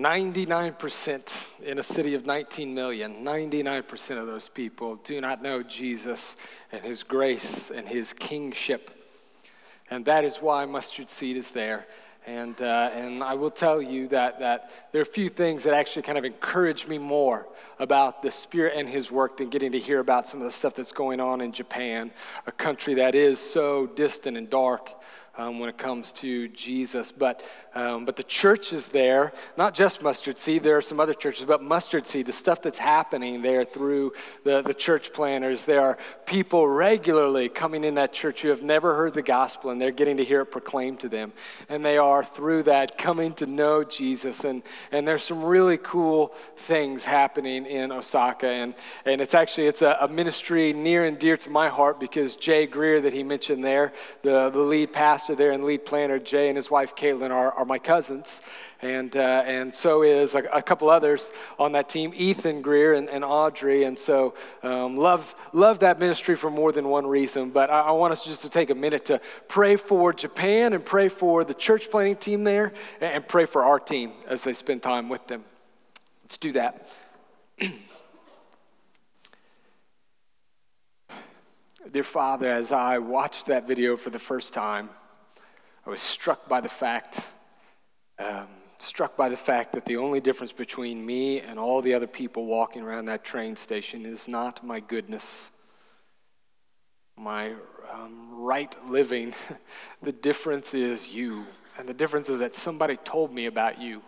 99% in a city of 19 million, 99% of those people do not know Jesus and his grace and his kingship. And that is why mustard seed is there. And, uh, and I will tell you that, that there are a few things that actually kind of encourage me more about the Spirit and His work than getting to hear about some of the stuff that's going on in Japan, a country that is so distant and dark um, when it comes to Jesus. But, um, but the church is there, not just mustard seed, there are some other churches, but mustard seed, the stuff that's happening there through the, the church planners. There are people regularly coming in that church who have never heard the gospel and they're getting to hear it proclaimed to them. And they are through that coming to know Jesus. And, and there's some really cool things happening in Osaka. And, and it's actually, it's a, a ministry near and dear to my heart because Jay Greer that he mentioned there, the, the lead pastor there and lead planner, Jay, and his wife, Caitlin, are, are my cousins. And, uh, and so is a, a, couple others on that team, Ethan Greer and, and Audrey. And so um, love, love that ministry for more than one reason. But I, I want us just to take a minute to pray for Japan and pray for the church planning team there and pray for our team as they spend time with them. Let's do that. Dear Father, as I watched that video for the first time, I was struck by the fact, struck by the fact that the only difference between me and all the other people walking around that train station is not my goodness, my um, right living. the difference is you. And the difference is that somebody told me about you.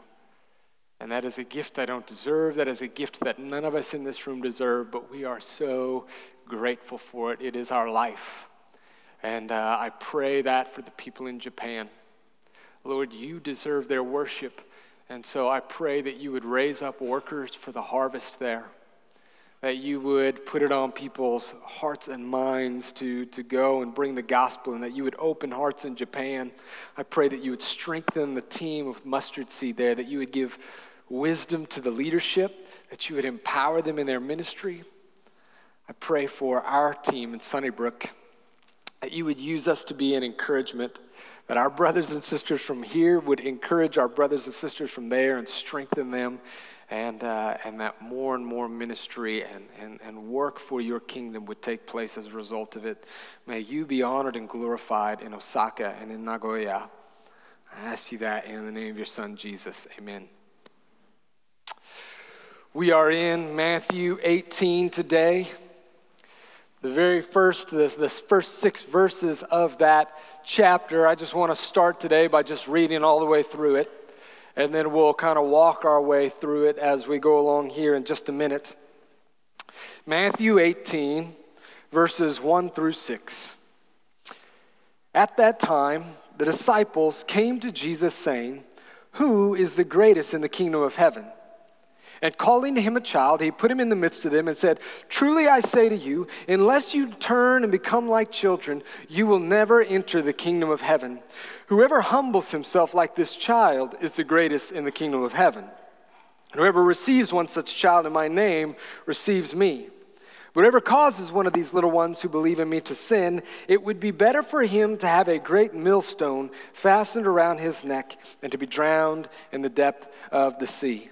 And that is a gift I don't deserve. That is a gift that none of us in this room deserve, but we are so grateful for it. It is our life. And uh, I pray that for the people in Japan. Lord, you deserve their worship. And so I pray that you would raise up workers for the harvest there, that you would put it on people's hearts and minds to, to go and bring the gospel, and that you would open hearts in Japan. I pray that you would strengthen the team of mustard seed there, that you would give wisdom to the leadership, that you would empower them in their ministry. I pray for our team in Sunnybrook that you would use us to be an encouragement, that our brothers and sisters from here would encourage our brothers and sisters from there and strengthen them, and, uh, and that more and more ministry and, and, and work for your kingdom would take place as a result of it. May you be honored and glorified in Osaka and in Nagoya. I ask you that in the name of your Son, Jesus. Amen. We are in Matthew 18 today the very first, this, the first six verses of that chapter. I just want to start today by just reading all the way through it, and then we'll kind of walk our way through it as we go along here in just a minute. Matthew 18, verses 1 through 6. At that time, the disciples came to Jesus saying, Who is the greatest in the kingdom of heaven? And calling him a child, he put him in the midst of them and said, Truly I say to you, unless you turn and become like children, you will never enter the kingdom of heaven. Whoever humbles himself like this child is the greatest in the kingdom of heaven. whoever receives one such child in my name receives me. Whatever causes one of these little ones who believe in me to sin, it would be better for him to have a great millstone fastened around his neck and to be drowned in the depth of the sea.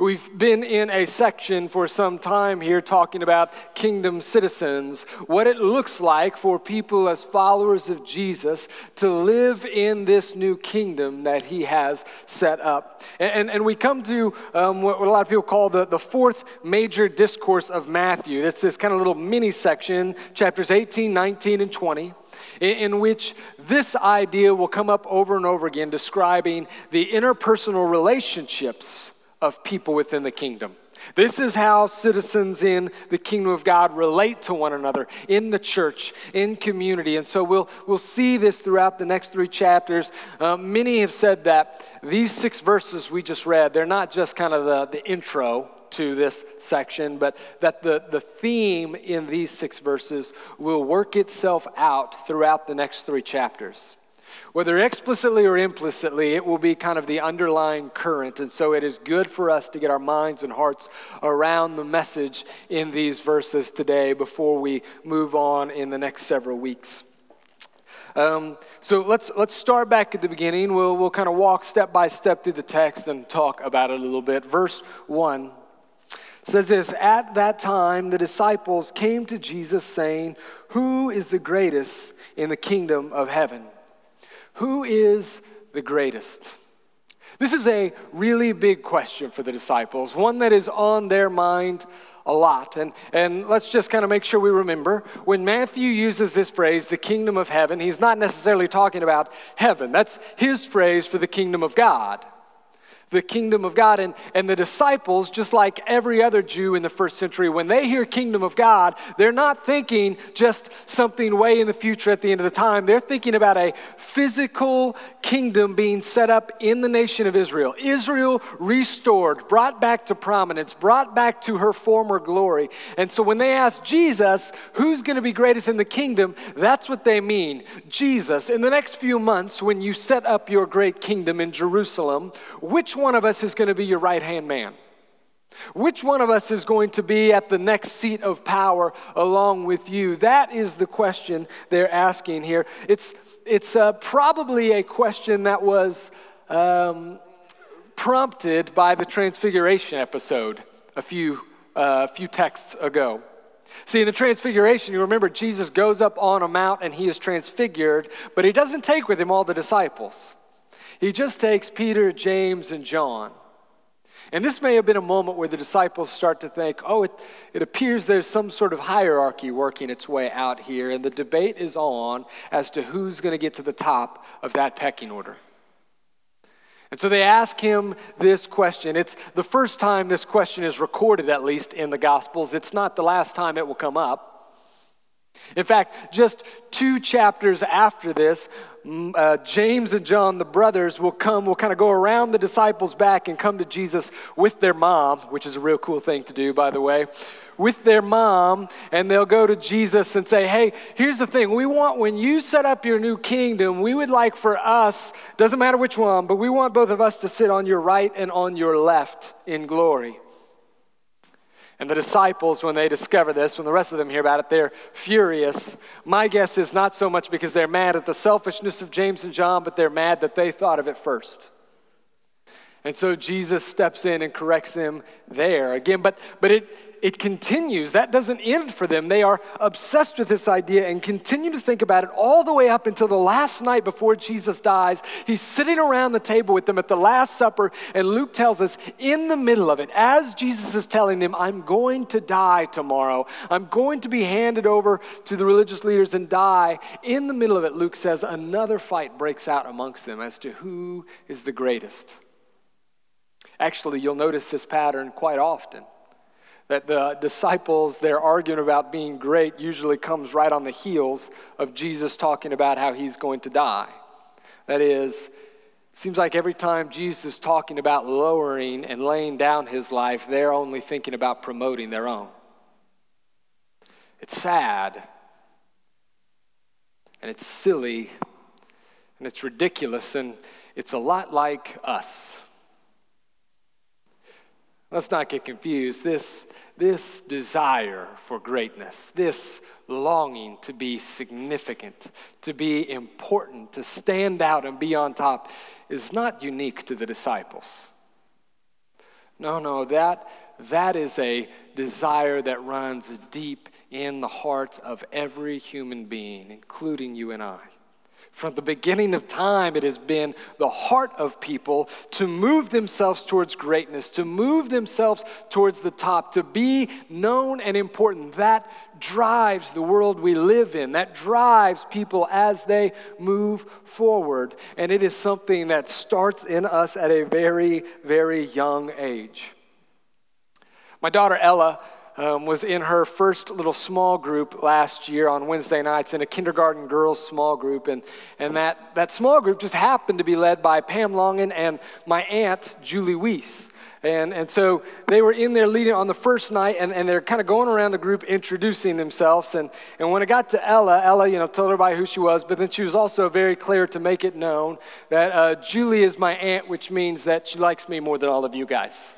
We've been in a section for some time here talking about kingdom citizens, what it looks like for people as followers of Jesus to live in this new kingdom that he has set up. And, and, and we come to um, what, a lot of people call the, the fourth major discourse of Matthew. It's this kind of little mini section, chapters 18, 19, and 20 in which this idea will come up over and over again, describing the interpersonal relationships of people within the kingdom. This is how citizens in the kingdom of God relate to one another in the church, in community. And so we'll, we'll see this throughout the next three chapters. Uh, many have said that these six verses we just read, they're not just kind of the, the intro to this section, but that the, the theme in these six verses will work itself out throughout the next three chapters. Whether explicitly or implicitly, it will be kind of the underlying current. And so it is good for us to get our minds and hearts around the message in these verses today before we move on in the next several weeks. Um, so let's, let's start back at the beginning. We'll, we'll kind of walk step by step through the text and talk about it a little bit. Verse 1 says this At that time, the disciples came to Jesus saying, Who is the greatest in the kingdom of heaven? Who is the greatest? This is a really big question for the disciples, one that is on their mind a lot. And, and let's just kind of make sure we remember when Matthew uses this phrase, the kingdom of heaven, he's not necessarily talking about heaven. That's his phrase for the kingdom of God the kingdom of God. And, and the disciples, just like every other Jew in the first century, when they hear kingdom of God, they're not thinking just something way in the future at the end of the time. They're thinking about a physical kingdom being set up in the nation of Israel. Israel restored, brought back to prominence, brought back to her former glory. And so when they ask Jesus, who's going to be greatest in the kingdom, that's what they mean. Jesus. In the next few months, when you set up your great kingdom in Jerusalem, which one of us is going to be your right hand man? Which one of us is going to be at the next seat of power along with you? That is the question they're asking here. It's, it's uh, probably a question that was um, prompted by the Transfiguration episode a few, uh, few texts ago. See, in the Transfiguration, you remember Jesus goes up on a mount and he is transfigured, but he doesn't take with him all the disciples. He just takes Peter, James, and John. And this may have been a moment where the disciples start to think, oh, it, it appears there's some sort of hierarchy working its way out here, and the debate is on as to who's going to get to the top of that pecking order. And so they ask him this question. It's the first time this question is recorded, at least in the Gospels. It's not the last time it will come up. In fact, just two chapters after this, uh, James and John, the brothers, will come, will kind of go around the disciples' back and come to Jesus with their mom, which is a real cool thing to do, by the way, with their mom, and they'll go to Jesus and say, Hey, here's the thing. We want, when you set up your new kingdom, we would like for us, doesn't matter which one, but we want both of us to sit on your right and on your left in glory. And the disciples, when they discover this, when the rest of them hear about it, they're furious. My guess is not so much because they're mad at the selfishness of James and John, but they're mad that they thought of it first. And so Jesus steps in and corrects them there again. But, but it, it continues. That doesn't end for them. They are obsessed with this idea and continue to think about it all the way up until the last night before Jesus dies. He's sitting around the table with them at the Last Supper, and Luke tells us in the middle of it, as Jesus is telling them, I'm going to die tomorrow, I'm going to be handed over to the religious leaders and die. In the middle of it, Luke says, another fight breaks out amongst them as to who is the greatest. Actually, you'll notice this pattern quite often that the disciples, their argument about being great usually comes right on the heels of Jesus talking about how he's going to die. That is, seems like every time Jesus is talking about lowering and laying down his life, they're only thinking about promoting their own. It's sad, and it's silly, and it's ridiculous, and it's a lot like us. Let's not get confused. This this desire for greatness, this longing to be significant, to be important, to stand out and be on top, is not unique to the disciples. No, no, that, that is a desire that runs deep in the hearts of every human being, including you and I. From the beginning of time, it has been the heart of people to move themselves towards greatness, to move themselves towards the top, to be known and important. That drives the world we live in. That drives people as they move forward. And it is something that starts in us at a very, very young age. My daughter Ella um, was in her first little small group last year on Wednesday nights in a kindergarten girls small group. And, and that, that small group just happened to be led by Pam Longan and my aunt, Julie Weiss. And, and so they were in there leading on the first night, and, and they're kind of going around the group introducing themselves. And, and when it got to Ella, Ella, you know, told everybody who she was, but then she was also very clear to make it known that uh, Julie is my aunt, which means that she likes me more than all of you guys.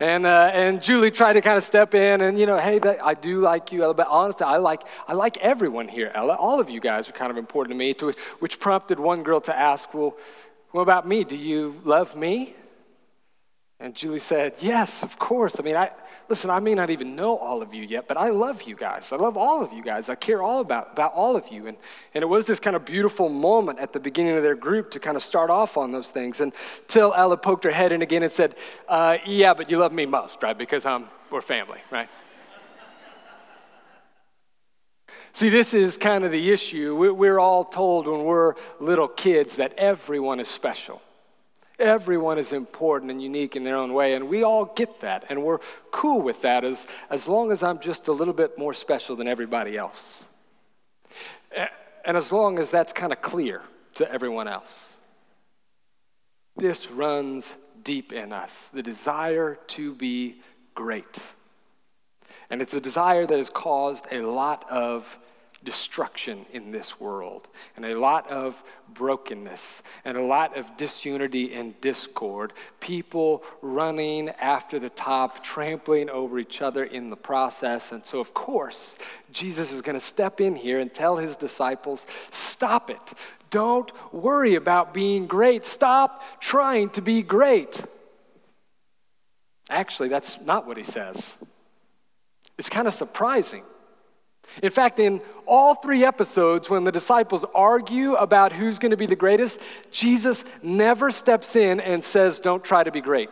And, uh, and Julie tried to kind of step in and, you know, hey, that, I do like you, Ella, but honestly, I like, I like everyone here, Ella. All of you guys are kind of important to me, to, which prompted one girl to ask, well, what about me? Do you love me? And Julie said, Yes, of course. I mean, I, listen, I may not even know all of you yet, but I love you guys. I love all of you guys. I care all about, about all of you. And, and it was this kind of beautiful moment at the beginning of their group to kind of start off on those things until Ella poked her head in again and said, uh, Yeah, but you love me most, right? Because um, we're family, right? See, this is kind of the issue. We're all told when we're little kids that everyone is special. Everyone is important and unique in their own way, and we all get that, and we're cool with that as, as long as I'm just a little bit more special than everybody else. And as long as that's kind of clear to everyone else. This runs deep in us the desire to be great. And it's a desire that has caused a lot of destruction in this world, and a lot of brokenness, and a lot of disunity and discord. People running after the top, trampling over each other in the process. And so, of course, Jesus is going to step in here and tell his disciples stop it. Don't worry about being great. Stop trying to be great. Actually, that's not what he says. It's kind of surprising. In fact, in all three episodes, when the disciples argue about who's going to be the greatest, Jesus never steps in and says, Don't try to be great.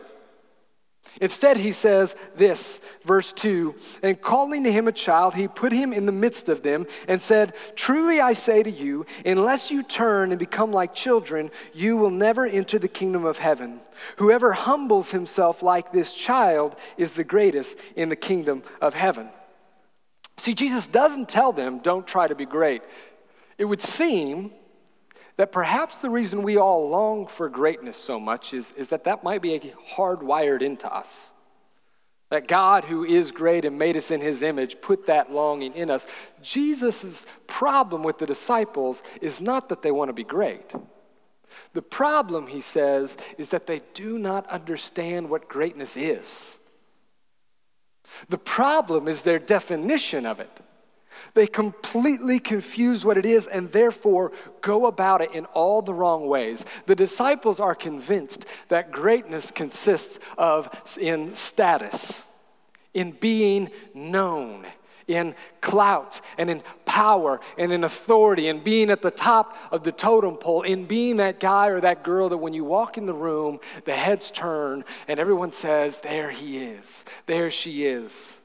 Instead, he says this, verse 2 And calling to him a child, he put him in the midst of them and said, Truly I say to you, unless you turn and become like children, you will never enter the kingdom of heaven. Whoever humbles himself like this child is the greatest in the kingdom of heaven. See, Jesus doesn't tell them, don't try to be great. It would seem that perhaps the reason we all long for greatness so much is, is that that might be hardwired into us. That God, who is great and made us in his image, put that longing in us. Jesus' problem with the disciples is not that they want to be great. The problem, he says, is that they do not understand what greatness is. The problem is their definition of it. They completely confuse what it is and therefore go about it in all the wrong ways. The disciples are convinced that greatness consists of in status, in being known, in clout and in power and in authority and being at the top of the totem pole, in being that guy or that girl that when you walk in the room, the heads turn and everyone says, There he is, there she is.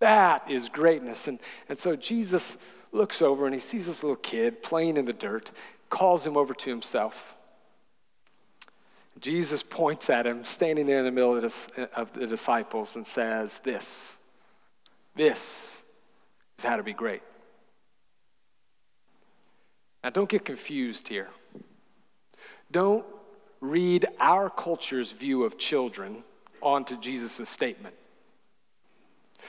That is greatness. And, and so Jesus looks over and he sees this little kid playing in the dirt, calls him over to himself. Jesus points at him, standing there in the middle of the, of the disciples, and says, This this is how to be great. Now, don't get confused here. Don't read our culture's view of children onto Jesus' statement.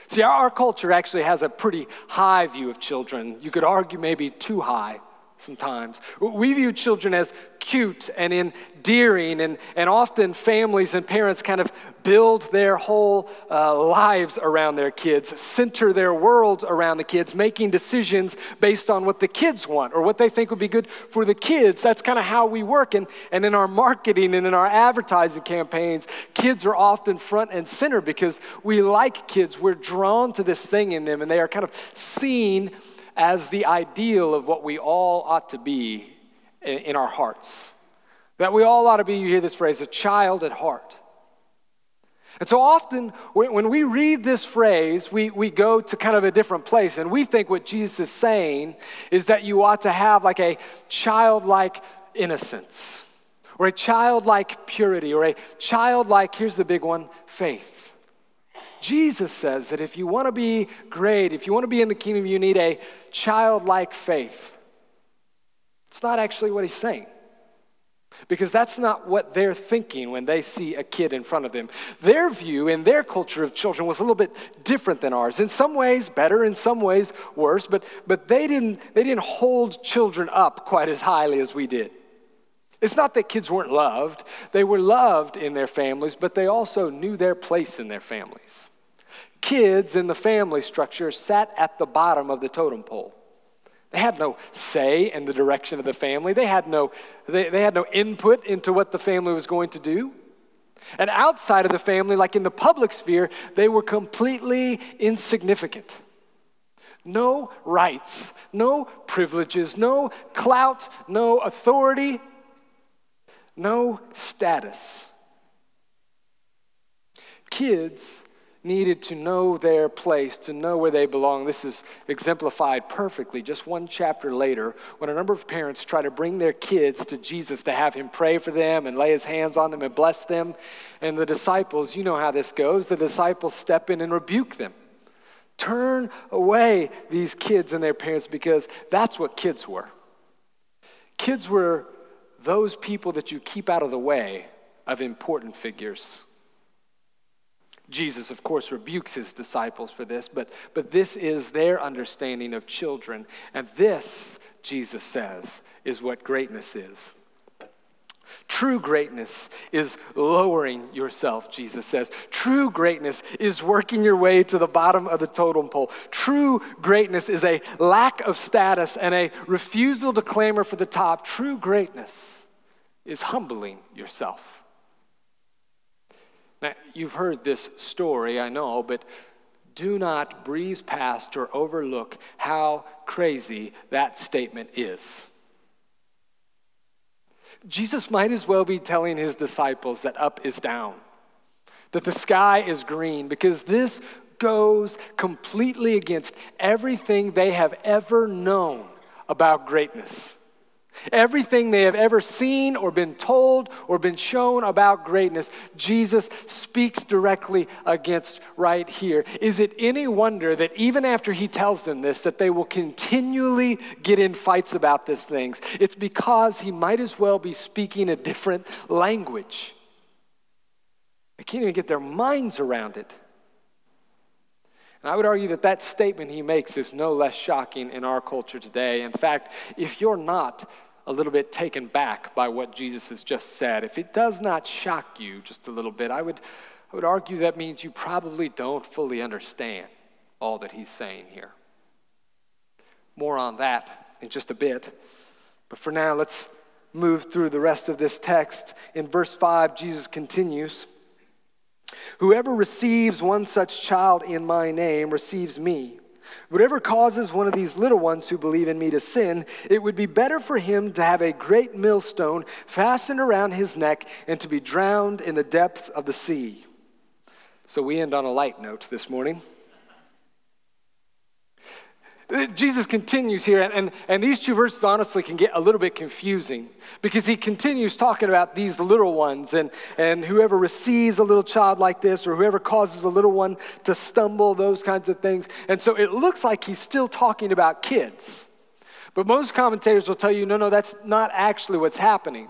See, our culture actually has a pretty high view of children. You could argue maybe too high sometimes. We view children as cute and endearing, and, and often families and parents kind of build their whole uh, lives around their kids, center their worlds around the kids, making decisions based on what the kids want or what they think would be good for the kids. That's kind of how we work. And, and in our marketing and in our advertising campaigns, kids are often front and center because we like kids. We're drawn to this thing in them, and they are kind of seen as the ideal of what we all ought to be in, in our hearts. That we all ought to be, you hear this phrase, a child at heart. And so often, when we read this phrase, we, we go to kind of a different place, and we think what Jesus is saying is that you ought to have like a childlike innocence, or a childlike purity, or a childlike, here's the big one, faith. Jesus says that if you want to be great, if you want to be in the kingdom, you need a childlike faith. It's not actually what he's saying. Because that's not what they're thinking when they see a kid in front of them. Their view in their culture of children was a little bit different than ours. In some ways better, in some ways worse, but, but they, didn't, they didn't hold children up quite as highly as we did. It's not that kids weren't loved, they were loved in their families, but they also knew their place in their families. Kids in the family structure sat at the bottom of the totem pole. They had no say in the direction of the family. They had no, they, they had no input into what the family was going to do. And outside of the family, like in the public sphere, they were completely insignificant. No rights, no privileges, no clout, no authority, no status. Kids needed to know their place, to know where they belong. This is exemplified perfectly just one chapter later when a number of parents try to bring their kids to Jesus to have him pray for them and lay his hands on them and bless them. And the disciples, you know how this goes, the disciples step in and rebuke them. Turn away these kids and their parents because that's what kids were. Kids were those people that you keep out of the way of important figures. Jesus, of course, rebukes his disciples for this, but, but this is their understanding of children. And this, Jesus says, is what greatness is. True greatness is lowering yourself, Jesus says. True greatness is working your way to the bottom of the totem pole. True greatness is a lack of status and a refusal to clamor for the top. True greatness is humbling yourself. Now, you've heard this story, I know, but do not breeze past or overlook how crazy that statement is. Jesus might as well be telling his disciples that up is down, that the sky is green, because this goes completely against everything they have ever known about greatness. Everything they have ever seen or been told or been shown about greatness, Jesus speaks directly against right here. Is it any wonder that even after he tells them this, that they will continually get in fights about these things? It's because he might as well be speaking a different language. They can't even get their minds around it. And I would argue that that statement he makes is no less shocking in our culture today. In fact, if you're not a little bit taken back by what Jesus has just said, if it does not shock you just a little bit, I would, I would argue that means you probably don't fully understand all that he's saying here. More on that in just a bit. But for now, let's move through the rest of this text. In verse 5, Jesus continues Whoever receives one such child in my name receives me. Whatever causes one of these little ones who believe in me to sin, it would be better for him to have a great millstone fastened around his neck and to be drowned in the depths of the sea. So we end on a light note this morning. Jesus continues here, and, and these two verses honestly can get a little bit confusing because he continues talking about these little ones and, and whoever receives a little child like this or whoever causes a little one to stumble, those kinds of things. And so it looks like he's still talking about kids. But most commentators will tell you no, no, that's not actually what's happening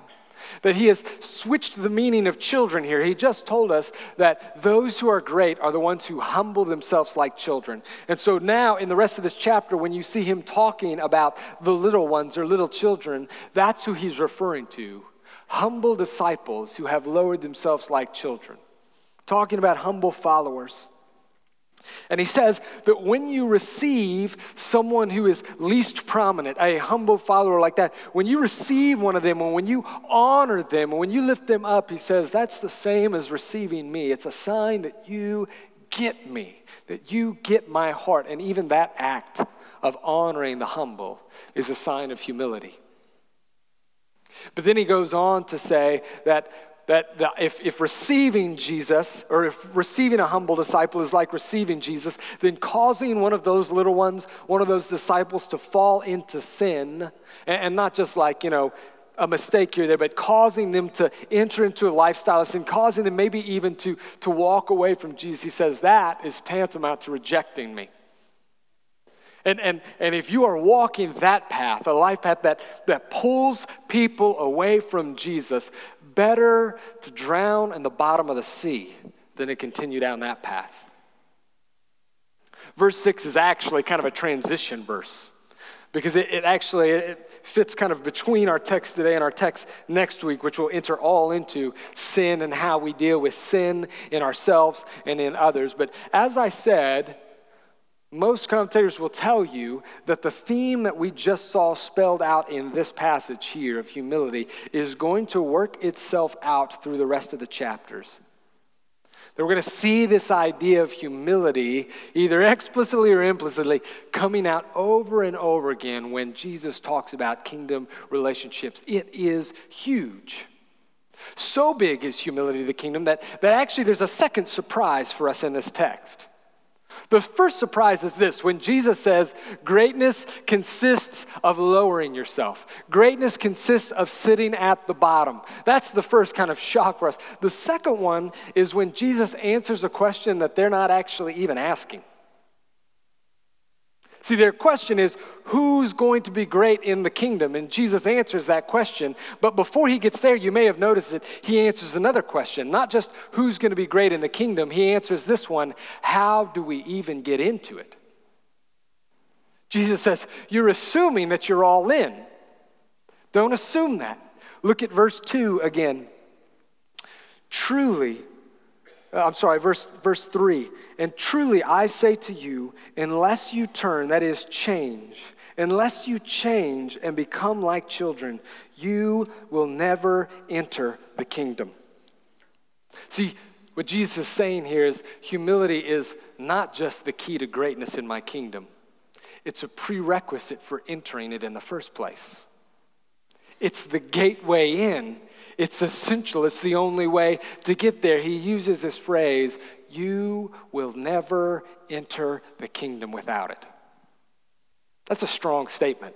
that he has switched the meaning of children here. He just told us that those who are great are the ones who humble themselves like children. And so now, in the rest of this chapter, when you see him talking about the little ones or little children, that's who he's referring to humble disciples who have lowered themselves like children. Talking about humble followers. And he says that when you receive someone who is least prominent, a humble follower like that, when you receive one of them, and when you honor them, and when you lift them up, he says that's the same as receiving me. It's a sign that you get me, that you get my heart. And even that act of honoring the humble is a sign of humility. But then he goes on to say that that if, if receiving Jesus, or if receiving a humble disciple is like receiving Jesus, then causing one of those little ones, one of those disciples to fall into sin, and, and not just like, you know, a mistake here there, but causing them to enter into a lifestyle of sin, causing them maybe even to, to walk away from Jesus. He says that is tantamount to rejecting me. And, and, and if you are walking that path, a life path that, that pulls people away from Jesus, better to drown in the bottom of the sea than to continue down that path. Verse 6 is actually kind of a transition verse because it, it actually it fits kind of between our text today and our text next week, which will enter all into sin and how we deal with sin in ourselves and in others. But as I said, most commentators will tell you that the theme that we just saw spelled out in this passage here of humility is going to work itself out through the rest of the chapters. That we're going to see this idea of humility, either explicitly or implicitly, coming out over and over again when Jesus talks about kingdom relationships. It is huge. So big is humility of the kingdom that, that actually there's a second surprise for us in this text. The first surprise is this when Jesus says, Greatness consists of lowering yourself, greatness consists of sitting at the bottom. That's the first kind of shock for us. The second one is when Jesus answers a question that they're not actually even asking. See, their question is, who's going to be great in the kingdom? And Jesus answers that question. But before he gets there, you may have noticed that he answers another question. Not just who's going to be great in the kingdom, he answers this one how do we even get into it? Jesus says, You're assuming that you're all in. Don't assume that. Look at verse 2 again. Truly, Uh, I'm sorry, verse, verse 3. And truly I say to you, unless you turn, that is, change, unless you change and become like children, you will never enter the kingdom. See, what Jesus is saying here is humility is not just the key to greatness in my kingdom, it's a prerequisite for entering it in the first place. It's the gateway in it's essential, it's the only way to get there. He uses this phrase you will never enter the kingdom without it. That's a strong statement.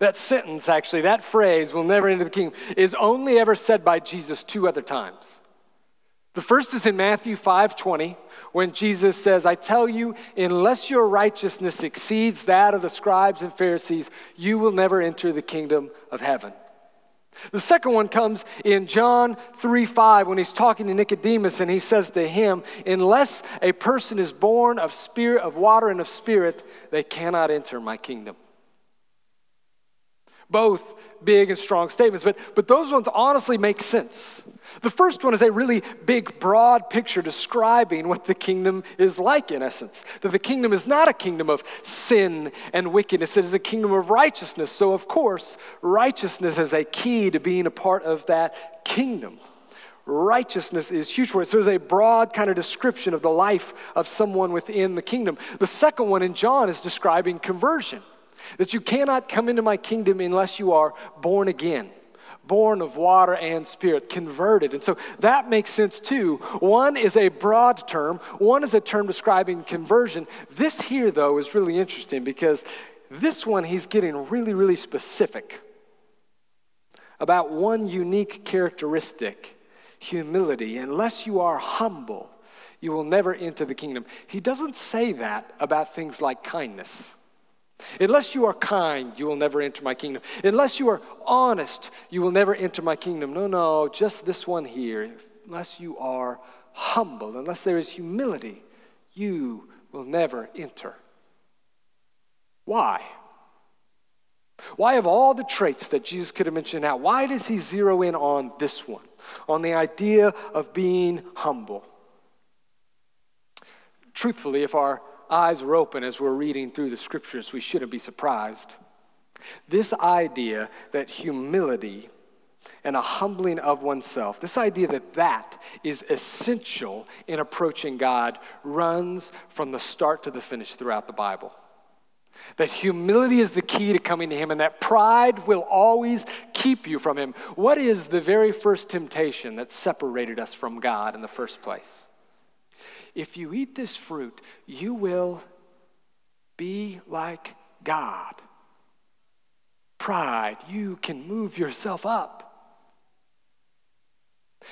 That sentence, actually, that phrase, will never enter the kingdom, is only ever said by Jesus two other times. The first is in Matthew 5:20 when Jesus says, "I tell you, unless your righteousness exceeds that of the scribes and Pharisees, you will never enter the kingdom of heaven." The second one comes in John 3 5 when he's talking to Nicodemus and he says to him, Unless a person is born of spirit, of water and of spirit, they cannot enter my kingdom. Both big and strong statements, but, but those ones honestly make sense. The first one is a really big, broad picture describing what the kingdom is like, in essence. That the kingdom is not a kingdom of sin and wickedness, it is a kingdom of righteousness. So, of course, righteousness is a key to being a part of that kingdom. Righteousness is huge for it. So, it's a broad kind of description of the life of someone within the kingdom. The second one in John is describing conversion. That you cannot come into my kingdom unless you are born again born of water and spirit, converted. And so that makes sense too. One is a broad term, one is a term describing conversion. This here, though, is really interesting because this one he's getting really, really specific about one unique characteristic humility. Unless you are humble, you will never enter the kingdom. He doesn't say that about things like kindness. Unless you are kind, you will never enter my kingdom. Unless you are honest, you will never enter my kingdom. No, no, just this one here. Unless you are humble, unless there is humility, you will never enter. Why? Why, of all the traits that Jesus could have mentioned now, why does he zero in on this one, on the idea of being humble? Truthfully, if our eyes were open as we're reading through the scriptures, we shouldn't be surprised. This idea that humility and a humbling of oneself, this idea that that is essential in approaching God, runs from the start to the finish throughout the Bible. That humility is the key to coming to Him, and that pride will always keep you from Him. What is the very first temptation that separated us from God in the first place? If you eat this fruit, you will be like God. Pride, you can move yourself up.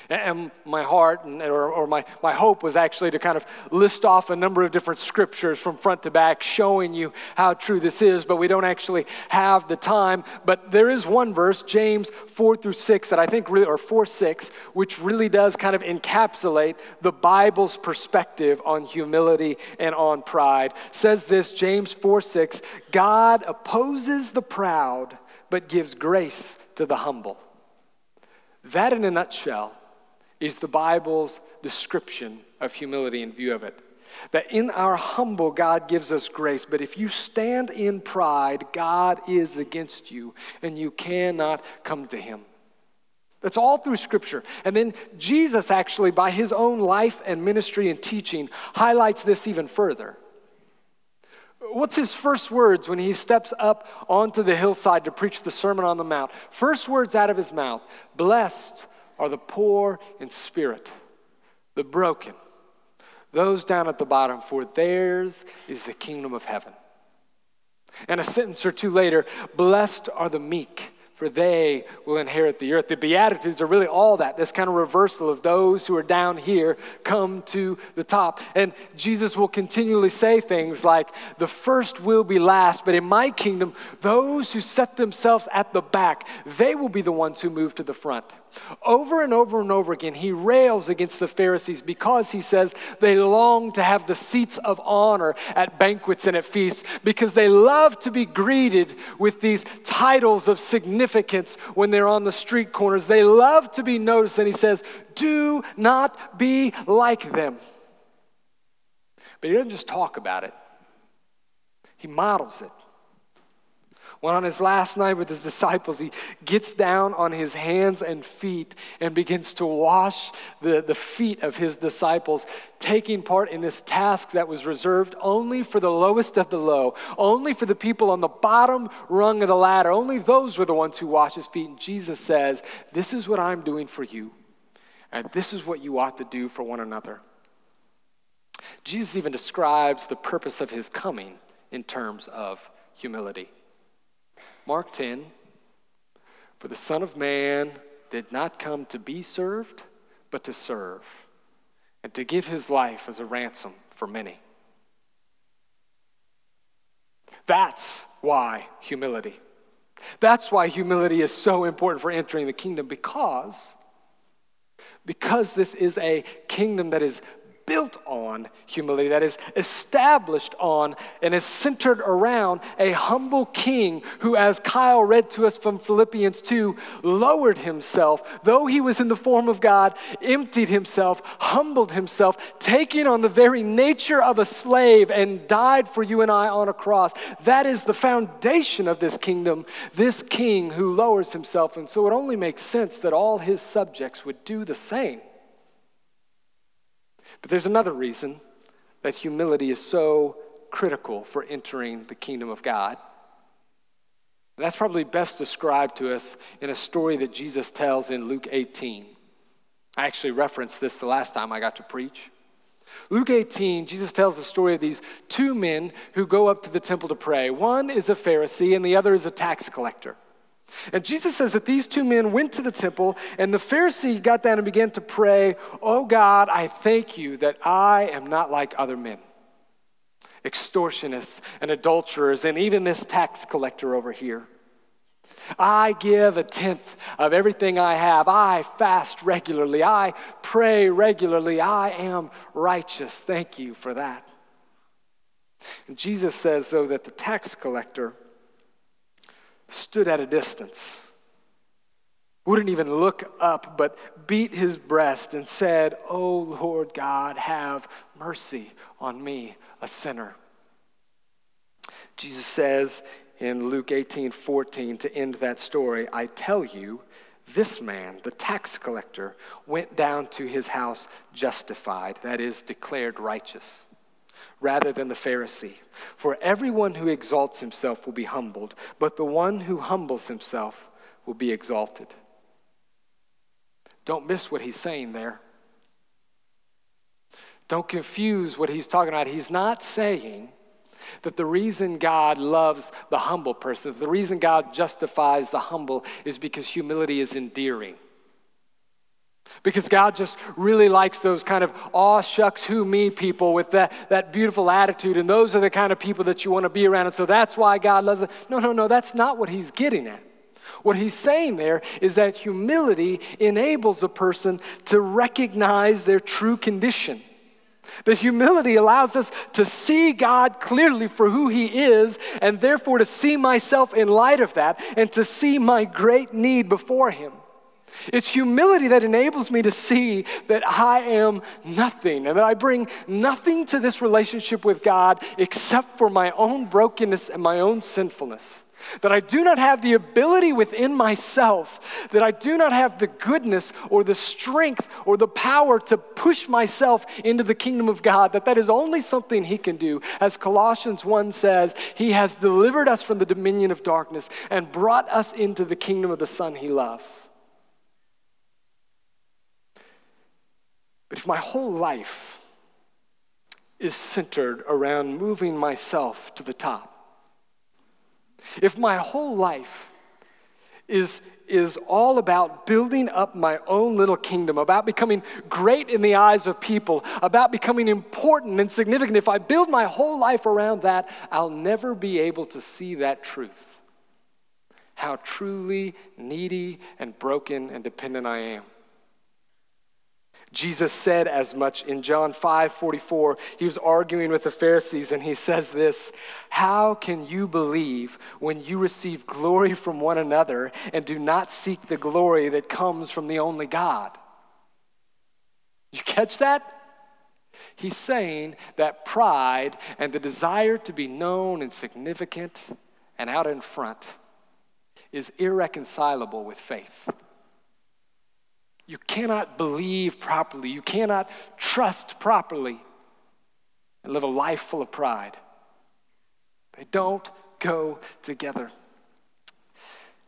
And my heart and, or, or, my, my hope was actually to kind of list off a number of different scriptures from front to back showing you how true this is, but we don't actually have the time. But there is one verse, James 4 through 6, that I think really, or 4 6, which really does kind of encapsulate the Bible's perspective on humility and on pride. says this, James 4 6, God opposes the proud, but gives grace to the humble. That, in a nutshell, is the Bible's description of humility in view of it. That in our humble, God gives us grace, but if you stand in pride, God is against you and you cannot come to Him. That's all through Scripture. And then Jesus, actually, by His own life and ministry and teaching, highlights this even further. What's his first words when he steps up onto the hillside to preach the Sermon on the Mount? First words out of his mouth Blessed are the poor in spirit, the broken, those down at the bottom, for theirs is the kingdom of heaven. And a sentence or two later, blessed are the meek, for they will inherit the earth. The Beatitudes are really all that, this kind of reversal of those who are down here come to the top. And Jesus will continually say things like, The first will be last, but in my kingdom, those who set themselves at the back, they will be the ones who move to the front. Over and over and over again, he rails against the Pharisees because he says they long to have the seats of honor at banquets and at feasts because they love to be greeted with these titles of significance when they're on the street corners. They love to be noticed, and he says, Do not be like them. But he doesn't just talk about it, he models it. When on his last night with his disciples, he gets down on his hands and feet and begins to wash the, the feet of his disciples, taking part in this task that was reserved only for the lowest of the low, only for the people on the bottom rung of the ladder. Only those were the ones who wash his feet. And Jesus says, This is what I'm doing for you, and this is what you ought to do for one another. Jesus even describes the purpose of his coming in terms of humility. Mark 10 For the Son of Man did not come to be served, but to serve, and to give his life as a ransom for many. That's why humility. That's why humility is so important for entering the kingdom because because this is a kingdom that is built on humility, that is established on and is centered around a humble king who, as Kyle read to us from Philippians 2, lowered himself, though he was in the form of God, emptied himself, humbled himself, taking on the very nature of a slave, and died for you and I on a cross. That is the foundation of this kingdom, this king who lowers himself. And so it only makes sense that all his subjects would do the same. But there's another reason that humility is so critical for entering the kingdom of God. And that's probably best described to us in a story that Jesus tells in Luke 18. I actually referenced this the last time I got to preach. Luke 18, Jesus tells the story of these two men who go up to the temple to pray. One is a Pharisee and the other is a tax collector. And Jesus says that these two men went to the temple, and the Pharisee got down and began to pray, Oh God, I thank you that I am not like other men, extortionists and adulterers, and even this tax collector over here. I give a tenth of everything I have. I fast regularly. I pray regularly. I am righteous. Thank you for that. And Jesus says, though, that the tax collector stood at a distance, wouldn't even look up, but beat his breast and said, Oh Lord God, have mercy on me, a sinner. Jesus says in Luke 18 14, to end that story, I tell you, this man, the tax collector, went down to his house justified, that is, declared righteous rather than the Pharisee. For everyone who exalts himself will be humbled, but the one who humbles himself will be exalted. Don't miss what he's saying there. Don't confuse what he's talking about. He's not saying that the reason God loves the humble person, the reason God justifies the humble is because humility is endearing. Because God just really likes those kind of aw shucks who me people with that, that beautiful attitude. And those are the kind of people that you want to be around. And so that's why God loves it. No, no, no, that's not what he's getting at. What he's saying there is that humility enables a person to recognize their true condition. That humility allows us to see God clearly for who He is, and therefore to see myself in light of that and to see my great need before Him. It's humility that enables me to see that I am nothing and that I bring nothing to this relationship with God except for my own brokenness and my own sinfulness. That I do not have the ability within myself, that I do not have the goodness or the strength or the power to push myself into the kingdom of God, that that is only something He can do. As Colossians 1 says, He has delivered us from the dominion of darkness and brought us into the kingdom of the Son He loves. But if my whole life is centered around moving myself to the top, if my whole life is, is all about building up my own little kingdom, about becoming great in the eyes of people, about becoming important and significant, if I build my whole life around that, I'll never be able to see that truth. How truly needy and broken and dependent I am. Jesus said as much in John 5 44. He was arguing with the Pharisees, and he says this How can you believe when you receive glory from one another and do not seek the glory that comes from the only God? You catch that? He's saying that pride and the desire to be known and significant and out in front is irreconcilable with faith. You cannot believe properly. You cannot trust properly and live a life full of pride. They don't go together.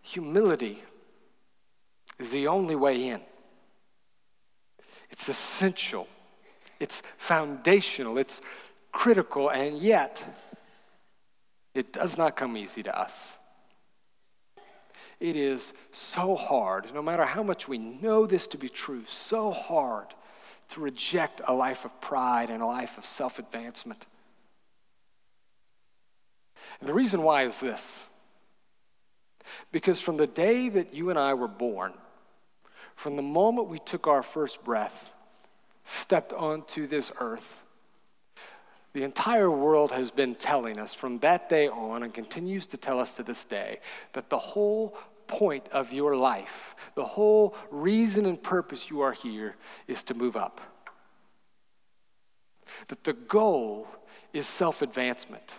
Humility is the only way in. It's essential, it's foundational, it's critical, and yet it does not come easy to us. It is so hard, no matter how much we know this to be true, so hard to reject a life of pride and a life of self advancement. And the reason why is this because from the day that you and I were born, from the moment we took our first breath, stepped onto this earth, the entire world has been telling us from that day on and continues to tell us to this day that the whole point of your life, the whole reason and purpose you are here is to move up. That the goal is self advancement.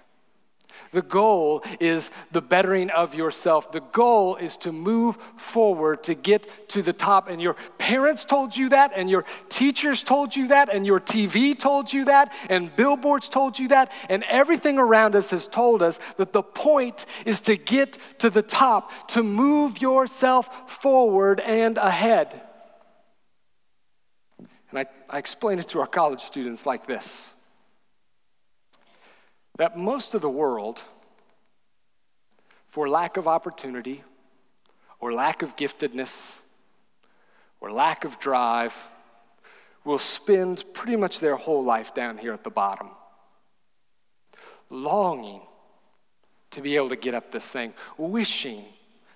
The goal is the bettering of yourself. The goal is to move forward to get to the top. And your parents told you that, and your teachers told you that, and your TV told you that, and billboards told you that, and everything around us has told us that the point is to get to the top, to move yourself forward and ahead. And I, I explain it to our college students like this that most of the world, for lack of opportunity, or lack of giftedness, or lack of drive, will spend pretty much their whole life down here at the bottom, longing to be able to get up this thing, wishing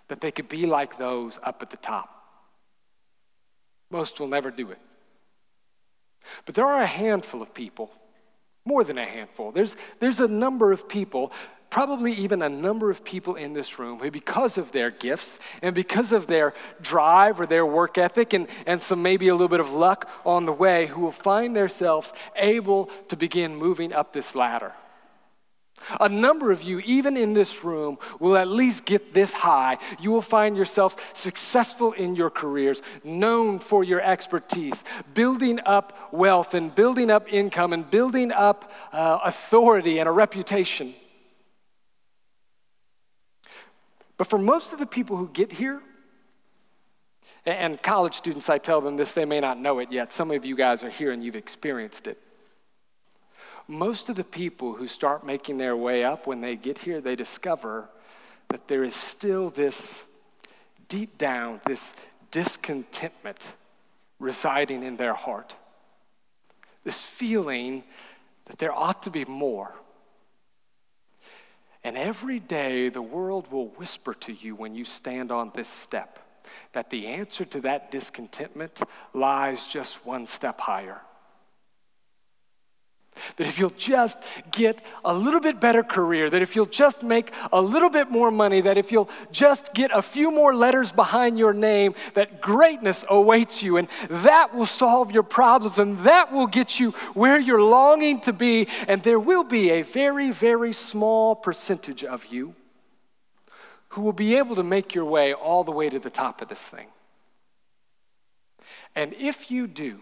that they could be like those up at the top. Most will never do it. But there are a handful of people more than a handful. There's, there's a number of people, probably even a number of people in this room who, because of their gifts and because of their drive or their work ethic and, and some maybe a little bit of luck on the way, who will find themselves able to begin moving up this ladder. A number of you, even in this room, will at least get this high. You will find yourselves successful in your careers, known for your expertise, building up wealth and building up income and building up uh, authority and a reputation. But for most of the people who get here, and college students, I tell them this, they may not know it yet. Some of you guys are here and you've experienced it most of the people who start making their way up, when they get here, they discover that there is still this deep down, this discontentment residing in their heart. This feeling that there ought to be more. And every day, the world will whisper to you when you stand on this step that the answer to that discontentment lies just one step higher. That if you'll just get a little bit better career, that if you'll just make a little bit more money, that if you'll just get a few more letters behind your name, that greatness awaits you and that will solve your problems and that will get you where you're longing to be. And there will be a very, very small percentage of you who will be able to make your way all the way to the top of this thing. And if you do,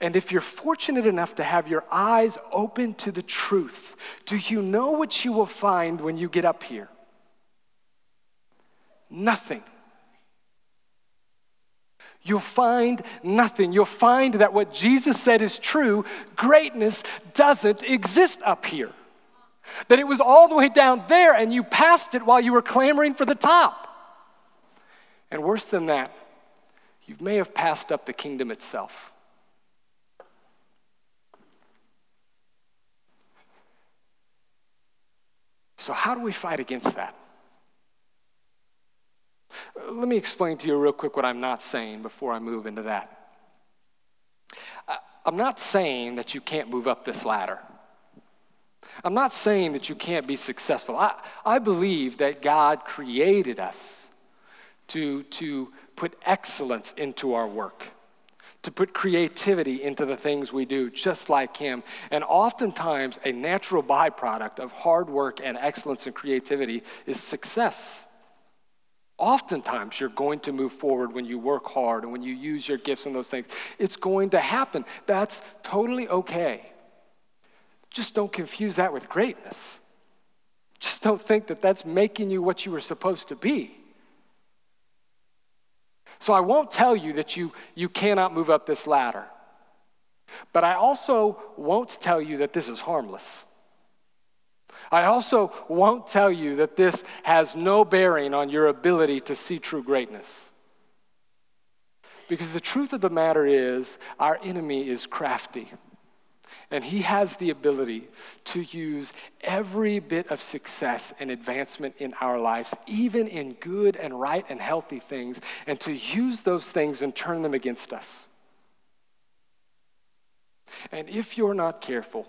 and if you're fortunate enough to have your eyes open to the truth, do you know what you will find when you get up here? Nothing. You'll find nothing. You'll find that what Jesus said is true greatness doesn't exist up here. That it was all the way down there and you passed it while you were clamoring for the top. And worse than that, you may have passed up the kingdom itself. So, how do we fight against that? Let me explain to you real quick what I'm not saying before I move into that. I'm not saying that you can't move up this ladder. I'm not saying that you can't be successful. I, I believe that God created us to, to put excellence into our work to put creativity into the things we do, just like Him. And oftentimes, a natural byproduct of hard work and excellence and creativity is success. Oftentimes, you're going to move forward when you work hard and when you use your gifts and those things. It's going to happen. That's totally okay. Just don't confuse that with greatness. Just don't think that that's making you what you were supposed to be. So I won't tell you that you, you cannot move up this ladder. But I also won't tell you that this is harmless. I also won't tell you that this has no bearing on your ability to see true greatness. Because the truth of the matter is, our enemy is crafty. And he has the ability to use every bit of success and advancement in our lives, even in good and right and healthy things, and to use those things and turn them against us. And if you're not careful,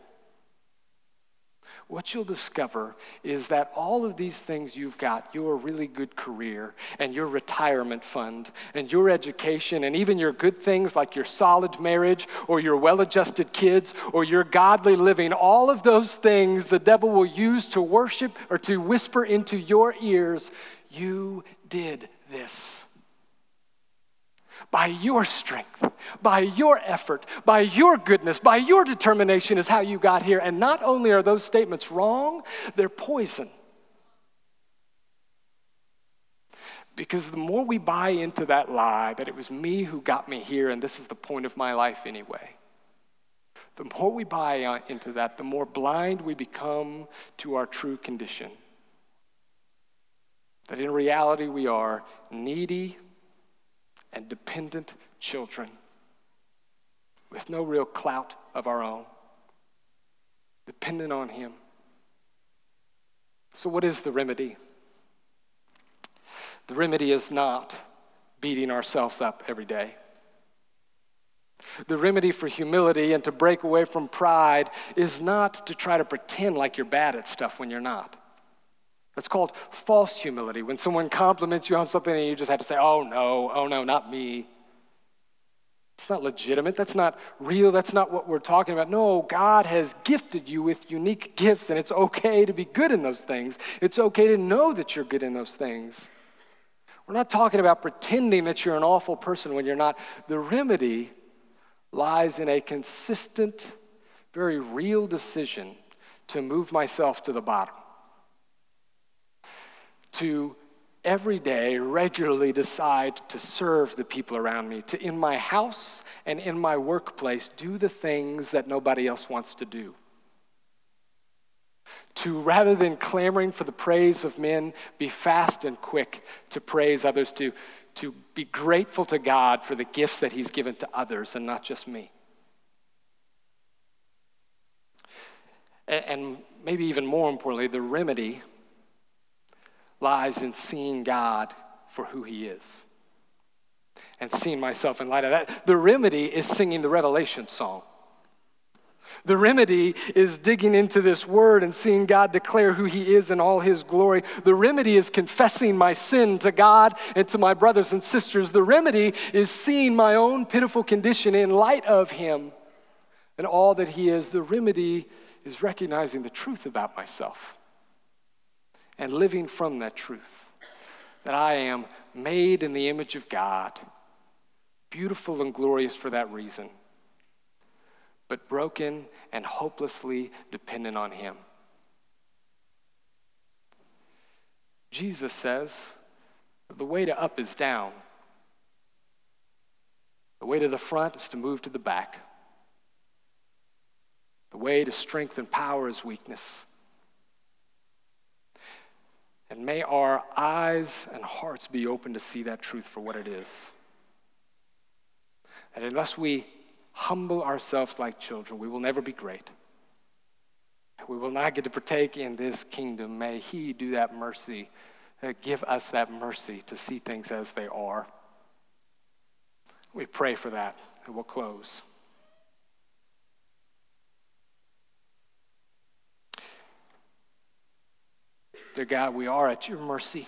what you'll discover is that all of these things you've got your really good career and your retirement fund and your education and even your good things like your solid marriage or your well adjusted kids or your godly living all of those things the devil will use to worship or to whisper into your ears you did this by your strength, by your effort, by your goodness, by your determination is how you got here. And not only are those statements wrong, they're poison. Because the more we buy into that lie that it was me who got me here and this is the point of my life anyway, the more we buy into that, the more blind we become to our true condition. That in reality we are needy, and dependent children with no real clout of our own, dependent on Him. So, what is the remedy? The remedy is not beating ourselves up every day. The remedy for humility and to break away from pride is not to try to pretend like you're bad at stuff when you're not. That's called false humility. When someone compliments you on something and you just have to say, oh no, oh no, not me. It's not legitimate. That's not real. That's not what we're talking about. No, God has gifted you with unique gifts, and it's okay to be good in those things. It's okay to know that you're good in those things. We're not talking about pretending that you're an awful person when you're not. The remedy lies in a consistent, very real decision to move myself to the bottom to every day regularly decide to serve the people around me, to in my house and in my workplace do the things that nobody else wants to do. To rather than clamoring for the praise of men, be fast and quick to praise others, to, to be grateful to God for the gifts that He's given to others and not just me. And maybe even more importantly, the remedy lies in seeing God for who He is and seeing myself in light of that. The remedy is singing the Revelation song. The remedy is digging into this word and seeing God declare who He is in all His glory. The remedy is confessing my sin to God and to my brothers and sisters. The remedy is seeing my own pitiful condition in light of Him and all that He is. The remedy is recognizing the truth about myself and living from that truth that I am made in the image of God, beautiful and glorious for that reason but broken and hopelessly dependent on Him. Jesus says the way to up is down, the way to the front is to move to the back. The way to strength and power is weakness. And may our eyes and hearts be open to see that truth for what it is. And unless we humble ourselves like children, we will never be great. We will not get to partake in this kingdom. May He do that mercy, uh, give us that mercy to see things as they are. We pray for that, and we'll close. Dear God, we are at your mercy.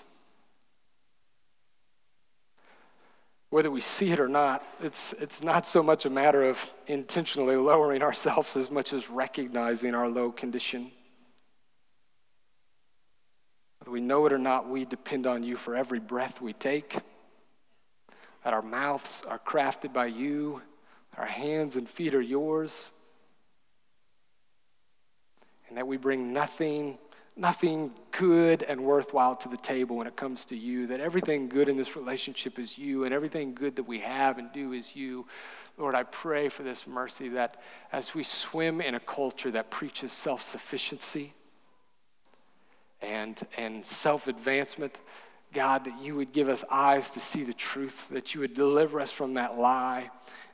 whether we see it or not, it's, it's not so much a matter of intentionally lowering ourselves as much as recognizing our low condition. Whether we know it or not, we depend on you for every breath we take, that our mouths are crafted by you, our hands and feet are yours, and that we bring nothing nothing good and worthwhile to the table when it comes to you, that everything good in this relationship is you, and everything good that we have and do is you. Lord, I pray for this mercy that as we swim in a culture that preaches self sufficiency and, and self advancement, God, that you would give us eyes to see the truth, that you would deliver us from that lie,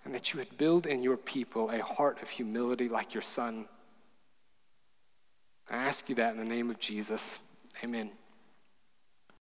and that you would build in your people a heart of humility like your Son. I ask you that in the name of Jesus. Amen.